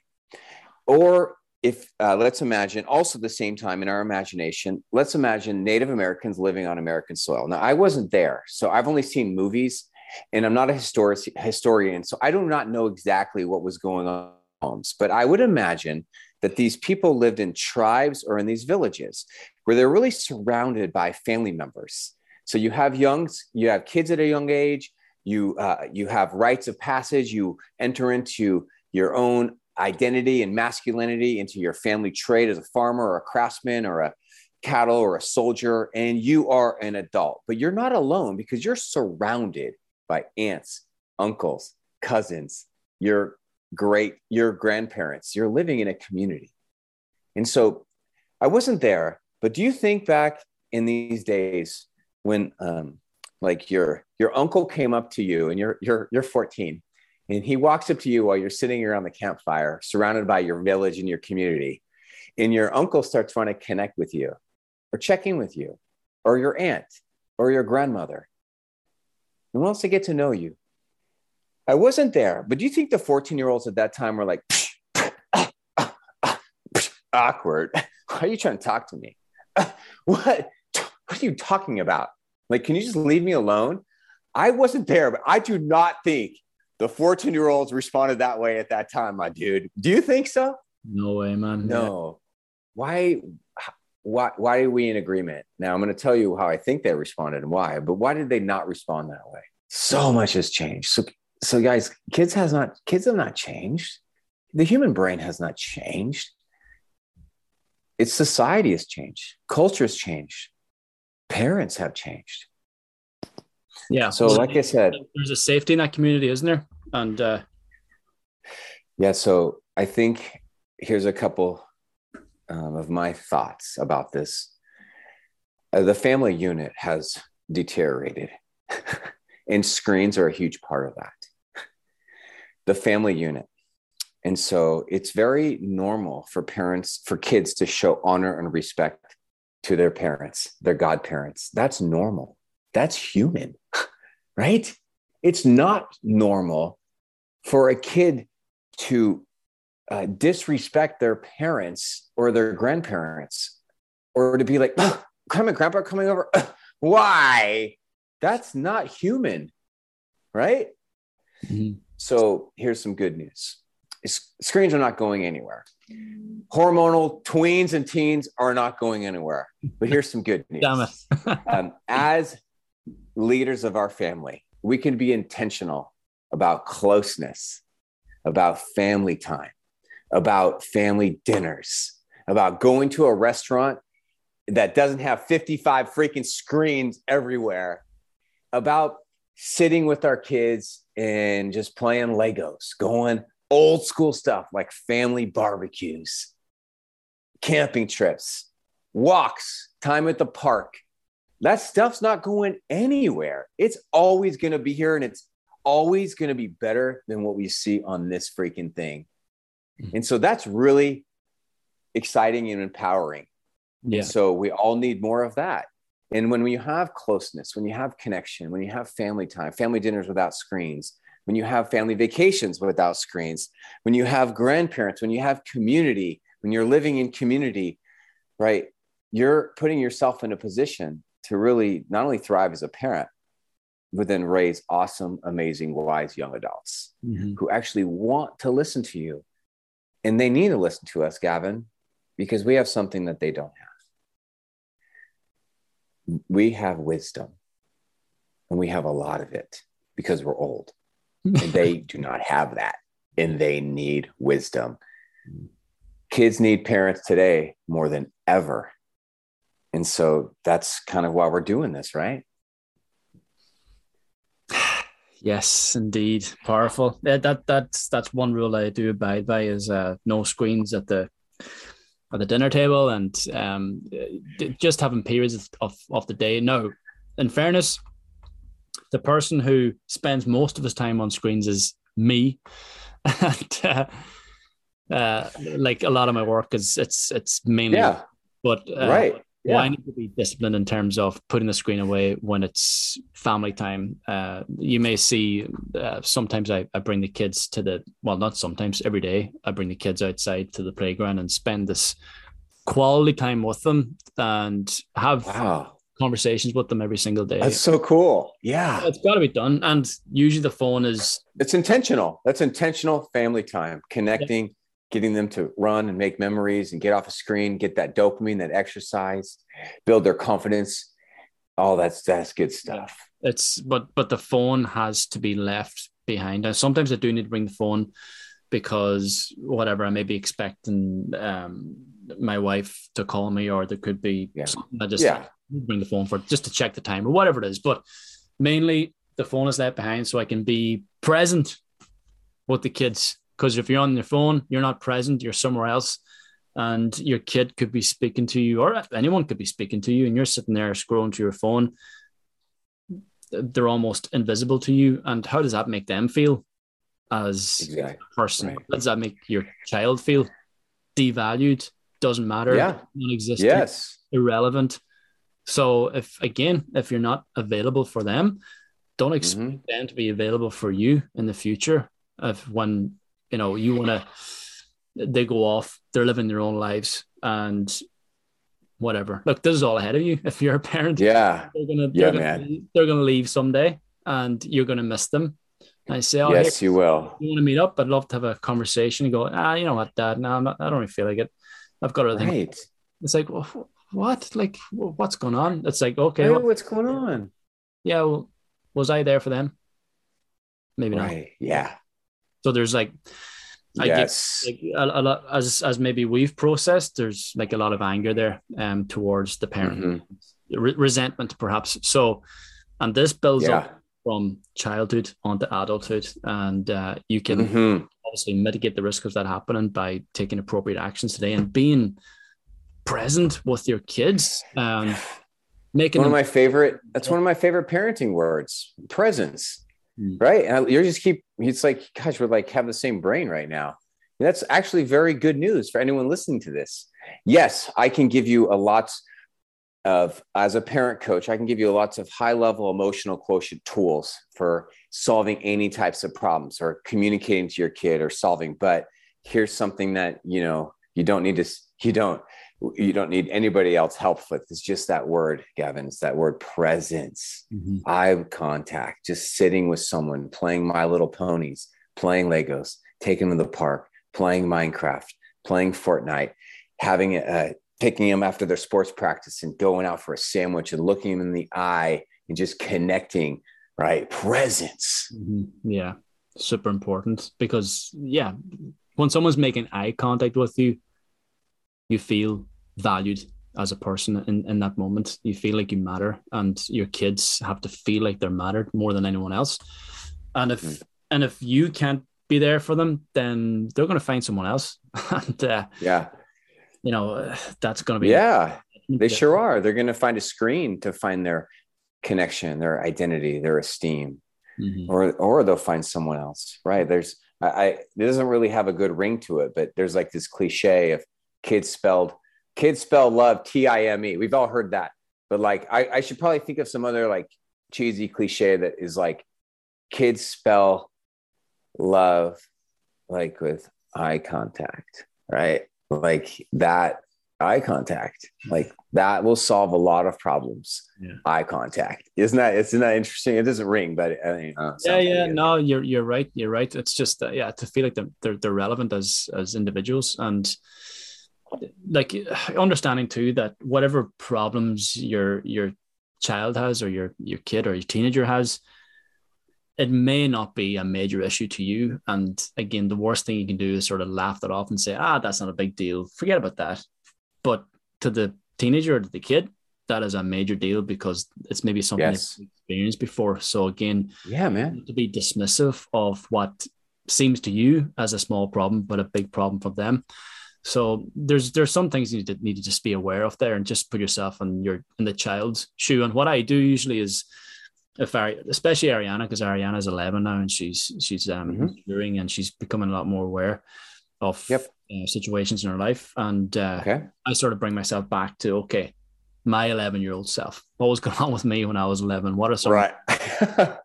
Or if uh, let's imagine also the same time in our imagination, let's imagine Native Americans living on American soil. Now, I wasn't there, so I've only seen movies, and I'm not a historic, historian, so I do not know exactly what was going on. But I would imagine that these people lived in tribes or in these villages where they're really surrounded by family members. So you have young, you have kids at a young age. You uh, you have rites of passage. You enter into your own identity and masculinity into your family trade as a farmer or a craftsman or a cattle or a soldier, and you are an adult. But you're not alone because you're surrounded by aunts, uncles, cousins, your great, your grandparents. You're living in a community. And so I wasn't there, but do you think back in these days when um, like your your uncle came up to you and you're you're you're 14 and he walks up to you while you're sitting around the campfire surrounded by your village and your community. And your uncle starts trying to connect with you or check in with you or your aunt or your grandmother. And wants to get to know you. I wasn't there but do you think the 14 year olds at that time were like ah, ah, ah, awkward. Why are you trying to talk to me? What? What are you talking about? Like can you just leave me alone? I wasn't there but i do not think the 14 year olds responded that way at that time, my dude. Do you think so? No way, man. No. Why? Why? Why are we in agreement? Now I'm going to tell you how I think they responded and why. But why did they not respond that way? So much has changed. So, so guys, kids has not. Kids have not changed. The human brain has not changed. It's society has changed. Culture has changed. Parents have changed. Yeah. So, like I said, there's a safety in that community, isn't there? And uh, yeah, so I think here's a couple um, of my thoughts about this. Uh, the family unit has deteriorated, and screens are a huge part of that. The family unit. And so it's very normal for parents, for kids to show honor and respect to their parents, their godparents. That's normal. That's human, right? It's not normal for a kid to uh, disrespect their parents or their grandparents or to be like, oh, grandma and grandpa coming over. Why? That's not human, right? Mm-hmm. So here's some good news screens are not going anywhere. Hormonal tweens and teens are not going anywhere. But here's some good news. Um, as leaders of our family, we can be intentional about closeness, about family time, about family dinners, about going to a restaurant that doesn't have 55 freaking screens everywhere, about sitting with our kids and just playing Legos, going old school stuff like family barbecues, camping trips, walks, time at the park. That stuff's not going anywhere. It's always going to be here and it's always going to be better than what we see on this freaking thing. Mm-hmm. And so that's really exciting and empowering. Yeah. And so we all need more of that. And when you have closeness, when you have connection, when you have family time, family dinners without screens, when you have family vacations without screens, when you have grandparents, when you have community, when you're living in community, right? You're putting yourself in a position to really not only thrive as a parent, but then raise awesome, amazing, wise young adults Mhm. who actually want to listen to you. And they need to listen to us, Gavin, because we have something that they don't have. we have wisdom and we have a lot of it because we're old and they do not have that and they need wisdom kids need parents today more than ever and so that's kind of why we're doing this right Yes, indeed, powerful. Yeah, that that's that's one rule I do abide by is uh, no screens at the at the dinner table and um, just having periods of, of the day. No, in fairness, the person who spends most of his time on screens is me, and uh, uh, like a lot of my work is it's it's mainly yeah, but uh, right yeah. Well, I need to be disciplined in terms of putting the screen away when it's family time. Uh, you may see uh, sometimes I, I bring the kids to the, well, not sometimes, every day, I bring the kids outside to the playground and spend this quality time with them and have wow. conversations with them every single day. That's so cool. Yeah. It's got to be done. And usually the phone is. It's intentional. That's intentional family time, connecting. Yeah getting them to run and make memories and get off a screen, get that dopamine, that exercise, build their confidence. Oh, that's that's good stuff. It's but but the phone has to be left behind. And sometimes I do need to bring the phone because whatever I may be expecting um, my wife to call me, or there could be yeah. something I just yeah. bring the phone for just to check the time or whatever it is. But mainly the phone is left behind so I can be present with the kids because if you're on your phone, you're not present, you're somewhere else. And your kid could be speaking to you, or anyone could be speaking to you, and you're sitting there scrolling to your phone. They're almost invisible to you. And how does that make them feel as exactly. a person? Right. How does that make your child feel devalued? Doesn't matter. Yeah. Non-existent. Yes. Irrelevant. So if again, if you're not available for them, don't expect mm-hmm. them to be available for you in the future. If when you know you want to they go off they're living their own lives and whatever look this is all ahead of you if you're a parent yeah they're gonna yeah, they're, man. Gonna, they're gonna leave someday and you're gonna miss them and I say, oh, yes, hey, you will. You want to meet up? I'd love to have a conversation and go, ah, you know what, dad, no, I'm not, I don't really feel like it. I've got to right. It's like, well, what? Like, what's going on? It's like, okay. Well, what's going on? Yeah. Well, was I there for them? Maybe right. not. Yeah. So there's like, I yes. get like, a, a, lot as as maybe we've processed. There's like a lot of anger there, um, towards the parent, mm-hmm. Re- resentment perhaps. So, and this builds yeah. up from childhood onto adulthood, and uh, you can mm-hmm. obviously mitigate the risk of that happening by taking appropriate actions today and being present with your kids. Um, making one of my favorite. That's one of my favorite parenting words: presence mm. right? And you just keep. It's like, gosh, we're like have the same brain right now. And that's actually very good news for anyone listening to this. Yes, I can give you a lot of as a parent coach i can give you lots of high level emotional quotient tools for solving any types of problems or communicating to your kid or solving but here's something that you know you don't need to you don't you don't need anybody else help with. It's just that word, Gavin. It's that word presence, mm-hmm. eye contact, just sitting with someone, playing My Little Ponies, playing Legos, taking them to the park, playing Minecraft, playing Fortnite, having a, picking them after their sports practice and going out for a sandwich and looking them in the eye and just connecting, right? Presence. Mm-hmm. Yeah, super important because, yeah, when someone's making eye contact with you, you feel valued as a person in, in that moment. You feel like you matter, and your kids have to feel like they're mattered more than anyone else. And if mm. and if you can't be there for them, then they're going to find someone else. and uh, yeah, you know that's going to be yeah. They sure are. They're going to find a screen to find their connection, their identity, their esteem, mm-hmm. or or they'll find someone else. Right? There's I, I it doesn't really have a good ring to it, but there's like this cliche of kids spelled kids spell love T-I-M-E. We've all heard that. But like I, I should probably think of some other like cheesy cliche that is like kids spell love like with eye contact, right? Like that eye contact, like that will solve a lot of problems. Yeah. Eye contact, isn't that? Isn't that interesting? It doesn't ring, but I mean, uh, yeah, yeah, no, you're you're right, you're right. It's just uh, yeah, to feel like they're, they're they're relevant as as individuals and like understanding too that whatever problems your your child has or your your kid or your teenager has it may not be a major issue to you and again the worst thing you can do is sort of laugh that off and say ah that's not a big deal forget about that but to the teenager or to the kid that is a major deal because it's maybe something Yes. they've experienced before so again Yeah, man. to be dismissive of what seems to you as a small problem, but a big problem for them. So there's there's some things you need to, need to just be aware of there and just put yourself in your in the child's shoe. And what I do usually is if I, especially Ariana, because Ariana's 11 now and she's she's um Mhm. maturing and she's becoming a lot more aware of Yep. uh, situations in her life. And uh, Okay. I sort of bring myself back to okay, my 11 year old self. What was going on with me when I was 11? What are some Right.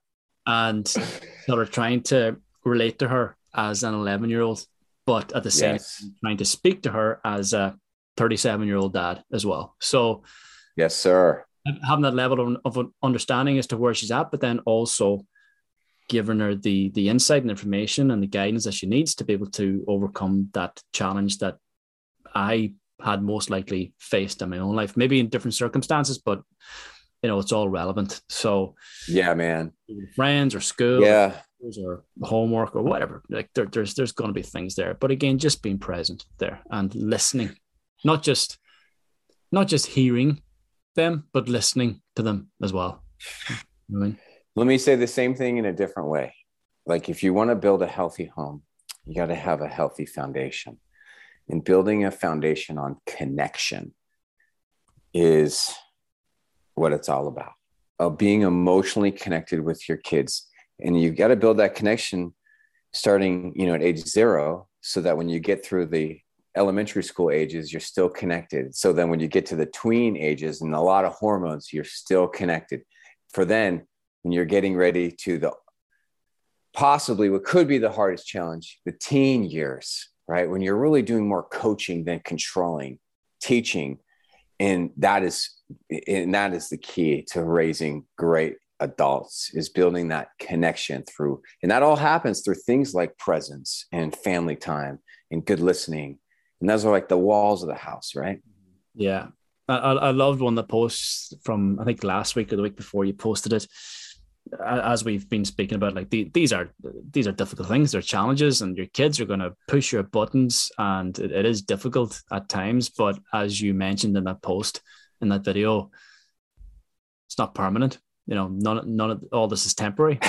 and sort of trying to relate to her as an 11 year old, but at the same yes. time trying to speak to her as a 37 year old dad as well. So Yes, sir. having that level of, of understanding as to where she's at, but then also giving her the the insight and information and the guidance that she needs to be able to overcome that challenge that I had most likely faced in my own life, maybe in different circumstances, but you know, it's all relevant. So Yeah, man. friends or school Yeah. Or homework or whatever. Like there, there's there's going to be things there, but again, just being present there and listening, not just not just hearing them, but listening to them as well. You know I mean? Let me say the same thing in a different way. Like if you want to build a healthy home, you got to have a healthy foundation. And building a foundation on connection is what it's all about. Of being emotionally connected with your kids. And you've got to build that connection starting, you know, at age 0 so that when you get through the elementary school ages, you're still connected. So then when you get to the tween ages and a lot of hormones, you're still connected. For then when you're getting ready to the possibly what could be the hardest challenge, the teen years, right? When you're really doing more coaching than controlling, teaching, and that is and that is the key to raising great adults is building that connection through and that all happens through things like presence and family time and good listening and those are like the walls of the house right Yeah. I, I loved one of the posts from I think last week or the week before you posted it. As we've been speaking about, like the, these are these are difficult things. They're challenges, and your kids are going to push your buttons, and it, it is difficult at times. But as you mentioned in that post in that video, it's not permanent. You know, none none of all this is temporary.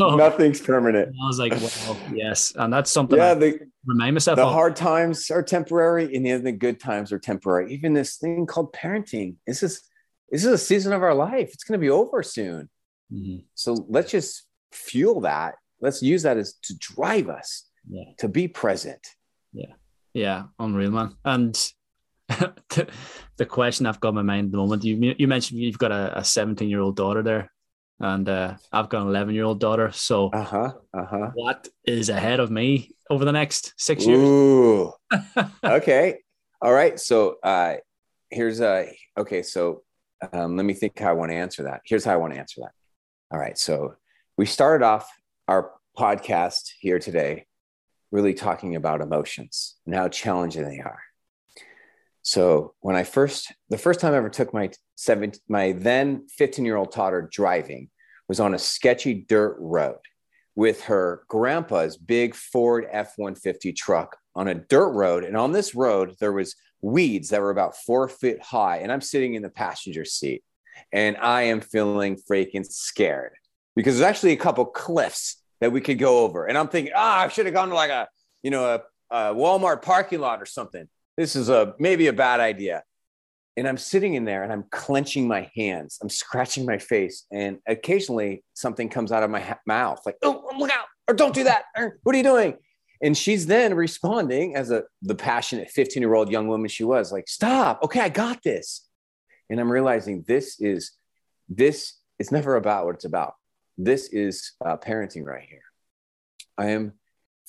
So nothing's permanent I was like, well, yes, and that's something yeah I the, remind myself the of. hard times are temporary and the, the good times are temporary even this thing called parenting this is this is a season of our life it's going to be over soon Mhm. so let's just fuel that let's use that as to drive us Yeah. to be present Yeah. Yeah, unreal, man. And the, question I've got in my mind at the moment, you you mentioned you've got a 17 year old daughter there, and uh, I've got an 11 year old daughter. So, uh-huh uh-huh what is ahead of me over the next six years? Ooh. okay all right so uh here's a okay so um, let me think how i want to answer that here's how i want to answer that all right so we started off our podcast here today really talking about emotions and how challenging they are so when i first the first time i ever took my seven my then 15 year old daughter driving was on a sketchy dirt road with her grandpa's big Ford F-150 truck on a dirt road. And on this road, there was weeds that were about four feet high. And I'm sitting in the passenger seat and I am feeling freaking scared because there's actually a couple cliffs that we could go over. And I'm thinking, ah, I should have gone to like a, you know, a, a Walmart parking lot or something. This is a maybe a bad idea. And I'm sitting in there and I'm clenching my hands. I'm scratching my face. And occasionally something comes out of my ha- mouth like, oh, look out, or don't do that. Or, what are you doing? And she's then responding as a the passionate 15 year old young woman she was, like, stop. Okay, I got this. And I'm realizing this is this is never about what it's about. This is uh, parenting right here. I am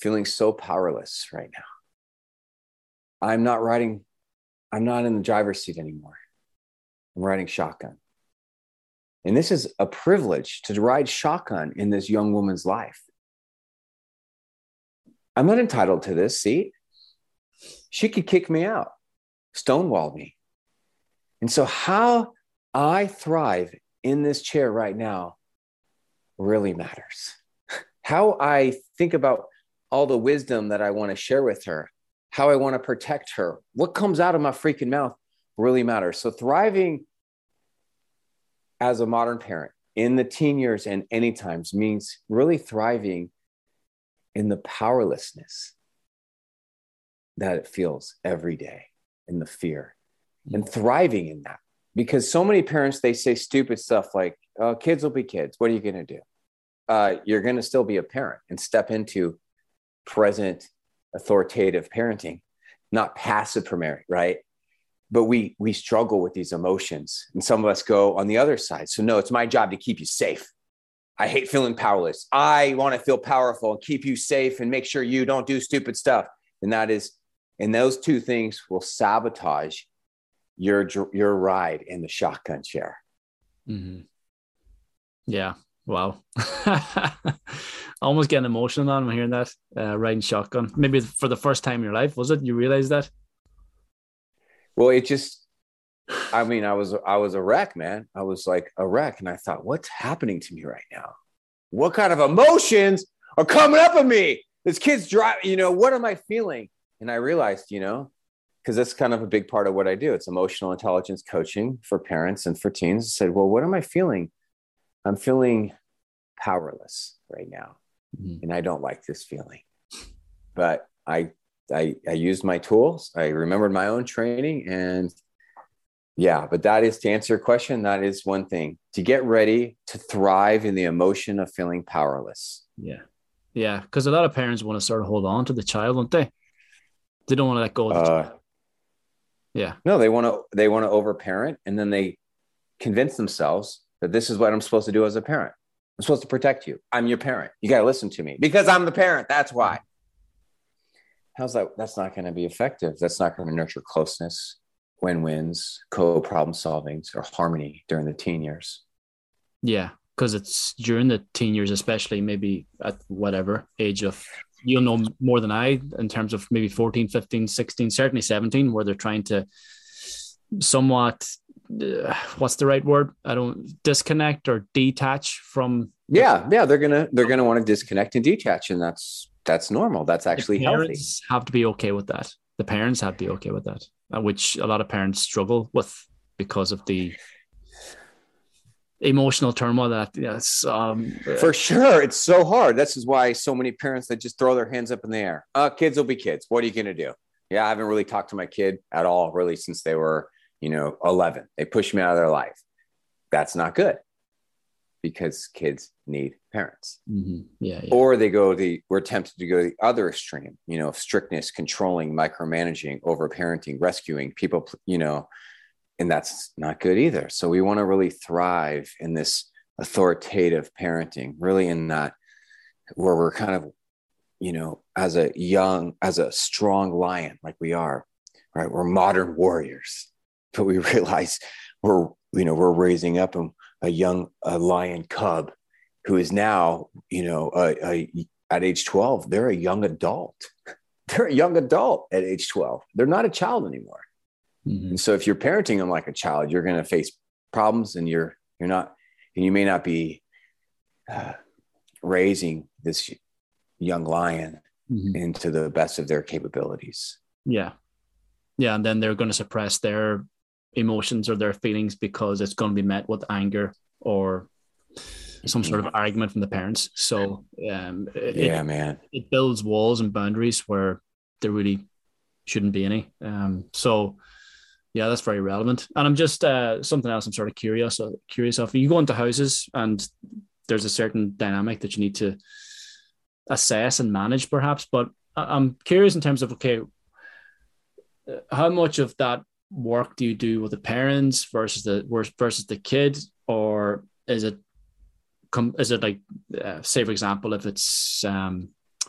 feeling so powerless right now. I'm not riding I'm not in the driver's seat anymore. I'm riding shotgun. And this is a privilege to ride shotgun in this young woman's life. I'm not entitled to this seat. She could kick me out, stonewall me. And so, how I thrive in this chair right now really matters. How I think about all the wisdom that I want to share with her, how I want to protect her, what comes out of my freaking mouth really matters. So, thriving as a modern parent in the teen years and any times means really thriving in the powerlessness that it feels every day in the fear and thriving in that. Because so many parents they say stupid stuff like oh, kids will be kids. What are you going to do? Uh, you're going to still be a parent and step into present authoritative parenting not passive primary right but we we struggle with these emotions and some of us go on the other side so no it's my job to keep you safe i hate feeling powerless i want to feel powerful and keep you safe and make sure you don't do stupid stuff and that is and those two things will sabotage your your ride in the shotgun chair. Mm-hmm. Yeah. Wow. Almost getting emotional on hearing that uh, riding shotgun. Maybe for the first time in your life, was it? You realized that? Well, it just. I mean, I was I was a wreck, man. I was like a wreck, and I thought, what's happening to me right now? What kind of emotions are coming up in me? This kid's driving. You know, what am I feeling? And I realized, you know, because that's kind of a big part of what I do. It's emotional intelligence coaching for parents and for teens. I said, well, what am I feeling? I'm feeling powerless right now. Mm-hmm. And I don't like this feeling. But I, I I used my tools. I remembered my own training and yeah, but that is to answer your question, that is one thing. To get ready to thrive in the emotion of feeling powerless. Yeah. Yeah. Because a lot of parents want to sort of hold on to the child, don't they? They don't want to let go of the uh, Yeah. No, they want to they want to overparent and then they convince themselves that this is what I'm supposed to do as a parent. I'm supposed to protect you. I'm your parent. You got to listen to me because I'm the parent. That's why. How's that? That's not going to be effective. That's not going to nurture closeness, win wins, co problem solvings, or harmony during the teen years. Yeah, because it's during the teen years, especially maybe at whatever age of you'll know more than I in terms of maybe 14, 15, 16, certainly 17, where they're trying to somewhat, uh, what's the right word? I don't disconnect or detach from. Yeah. Yeah. They're going to, they're going to want to disconnect and detach. And that's, that's normal. That's actually healthy. Have to be okay with that. The parents have to be okay with that, uh, which a lot of parents struggle with because of the emotional turmoil that yes um, for sure it's so hard this is why so many parents that just throw their hands up in the air uh, kids will be kids what are you going to do yeah i haven't really talked to my kid at all really since they were you know 11 they push me out of their life that's not good because kids need parents mm-hmm. yeah, yeah, or they go the we're tempted to go the other extreme you know strictness controlling micromanaging overparenting rescuing people you know and that's not good either. So we want to really thrive in this authoritative parenting, really in that where we're kind of, you know, as a young, as a strong lion, like we are, right? We're modern warriors, but we realize we're, you know, we're raising up a, a young a lion cub who is now, you know, a, a, at age 12, they're a young adult. They're a young adult at age 12. They're not a child anymore. Mm-hmm. And so if you're parenting them like a child, you're going to face problems and you're, you're not, and you may not be uh, raising this young lion mm-hmm. into the best of their capabilities. Yeah. Yeah. And then they're going to suppress their emotions or their feelings because it's going to be met with anger or some sort of argument from the parents. So, um, it, yeah, man, it builds walls and boundaries where there really shouldn't be any. Um, so, yeah, that's very relevant. And I'm just uh, something else. I'm sort of curious uh, curious of. You go into houses and there's a certain dynamic that you need to assess and manage, perhaps. But I'm curious in terms of okay, how much of that work do you do with the parents versus the versus the kid, or is it come is it like uh, say for example if it's um,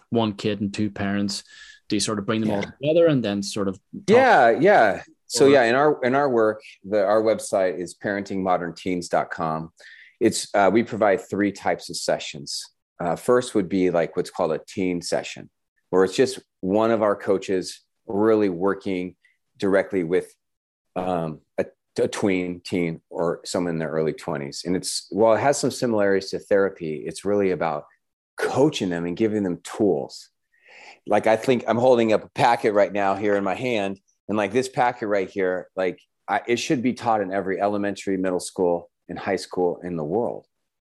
one kid and two parents, do you sort of bring them yeah. all together and then sort of yeah yeah so yeah, in our in our work, the our website is parentingmodernteens.com. It's uh, we provide three types of sessions. Uh, first would be like what's called a teen session, where it's just one of our coaches really working directly with um, a, a tween, teen, or someone in their early 20s. And it's, while it has some similarities to therapy, it's really about coaching them and giving them tools. Like I think I'm holding up a packet right now here in my hand. And like this packet right here, like I, it should be taught in every elementary, middle school, and high school in the world.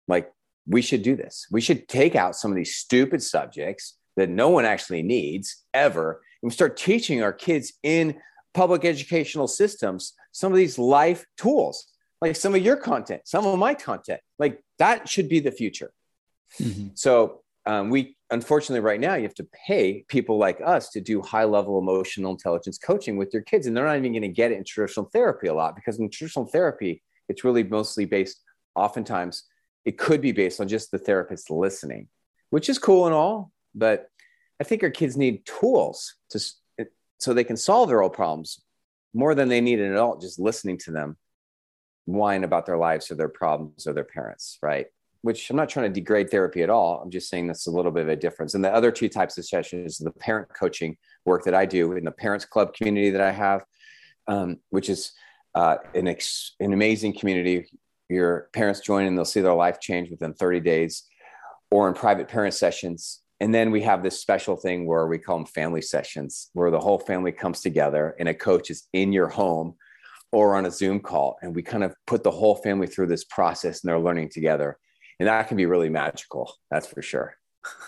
Like we should do this. We should take out some of these stupid subjects that no one actually needs ever and start teaching our kids in public educational systems some of these life tools, like some of your content, some of my content. Like that should be the future. Mm-hmm. So um, we unfortunately right now you have to pay people like us to do high level emotional intelligence coaching with your kids and they're not even going to get it in traditional therapy a lot because in traditional therapy it's really mostly based oftentimes it could be based on just the therapist listening which is cool and all but i think our kids need tools to so they can solve their own problems more than they need an adult just listening to them whine about their lives or their problems or their parents right which I'm not trying to degrade therapy at all. I'm just saying that's a little bit of a difference. And the other two types of sessions, the parent coaching work that I do in the parents club community that I have, um, which is uh, an, ex- an amazing community. Your parents join and they'll see their life change within 30 days, or in private parent sessions. And then we have this special thing where we call them family sessions, where the whole family comes together and a coach is in your home or on a Zoom call. And we kind of put the whole family through this process and they're learning together and that can be really magical. That's for sure.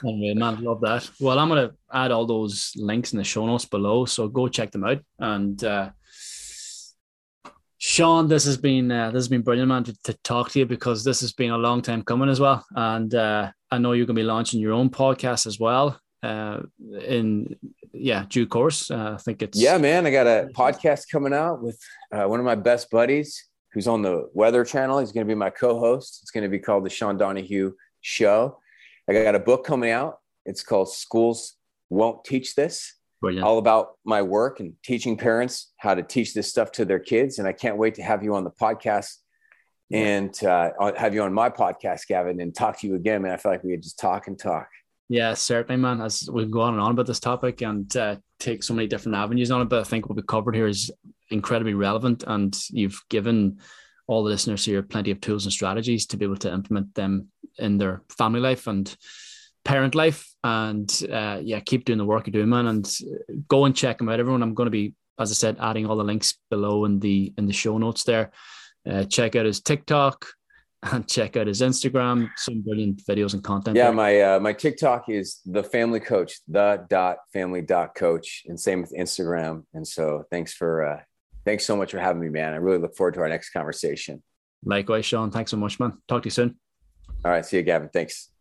Oh, man, love that. Well, I'm gonna add all those links in the show notes below, so go check them out. And uh, Sean, this has been uh, this has been brilliant, man, to, to, talk to you because this has been a long time coming as well. And uh, I know you're gonna be launching your own podcast as well. Uh, in yeah, due course. Uh, I think it's yeah, man. I got a podcast coming out with uh, one of my best buddies who's on the Weather Channel. He's going to be my co-host. It's going to be called the Sean Donohue Show. I got a book coming out. It's called Schools Won't Teach This. Brilliant. All about my work and teaching parents how to teach this stuff to their kids. And I can't wait to have you on the podcast and uh, have you on my podcast, Gavin, and talk to you again, man. I feel like we could just talk and talk. Yeah, certainly, man. As we go on and on about this topic and uh, take so many different avenues on it, but I think what we covered here is incredibly relevant, and you've given all the listeners here plenty of tools and strategies to be able to implement them in their family life and parent life. And uh, yeah, keep doing the work you're doing, man, and go and check them out. Everyone, I'm going to be, as I said, adding all the links below in the in the show notes there. Uh, check out his TikTok, and check out his Instagram. Some brilliant videos and content. Yeah, there. my uh, my TikTok is the family coach, the dot family dot coach, and same with Instagram. And so thanks for uh, thanks so much for having me, man. I really look forward to our next conversation. Likewise, Sean. Thanks so much, man. Talk to you soon. All right, see you, Gavin. Thanks.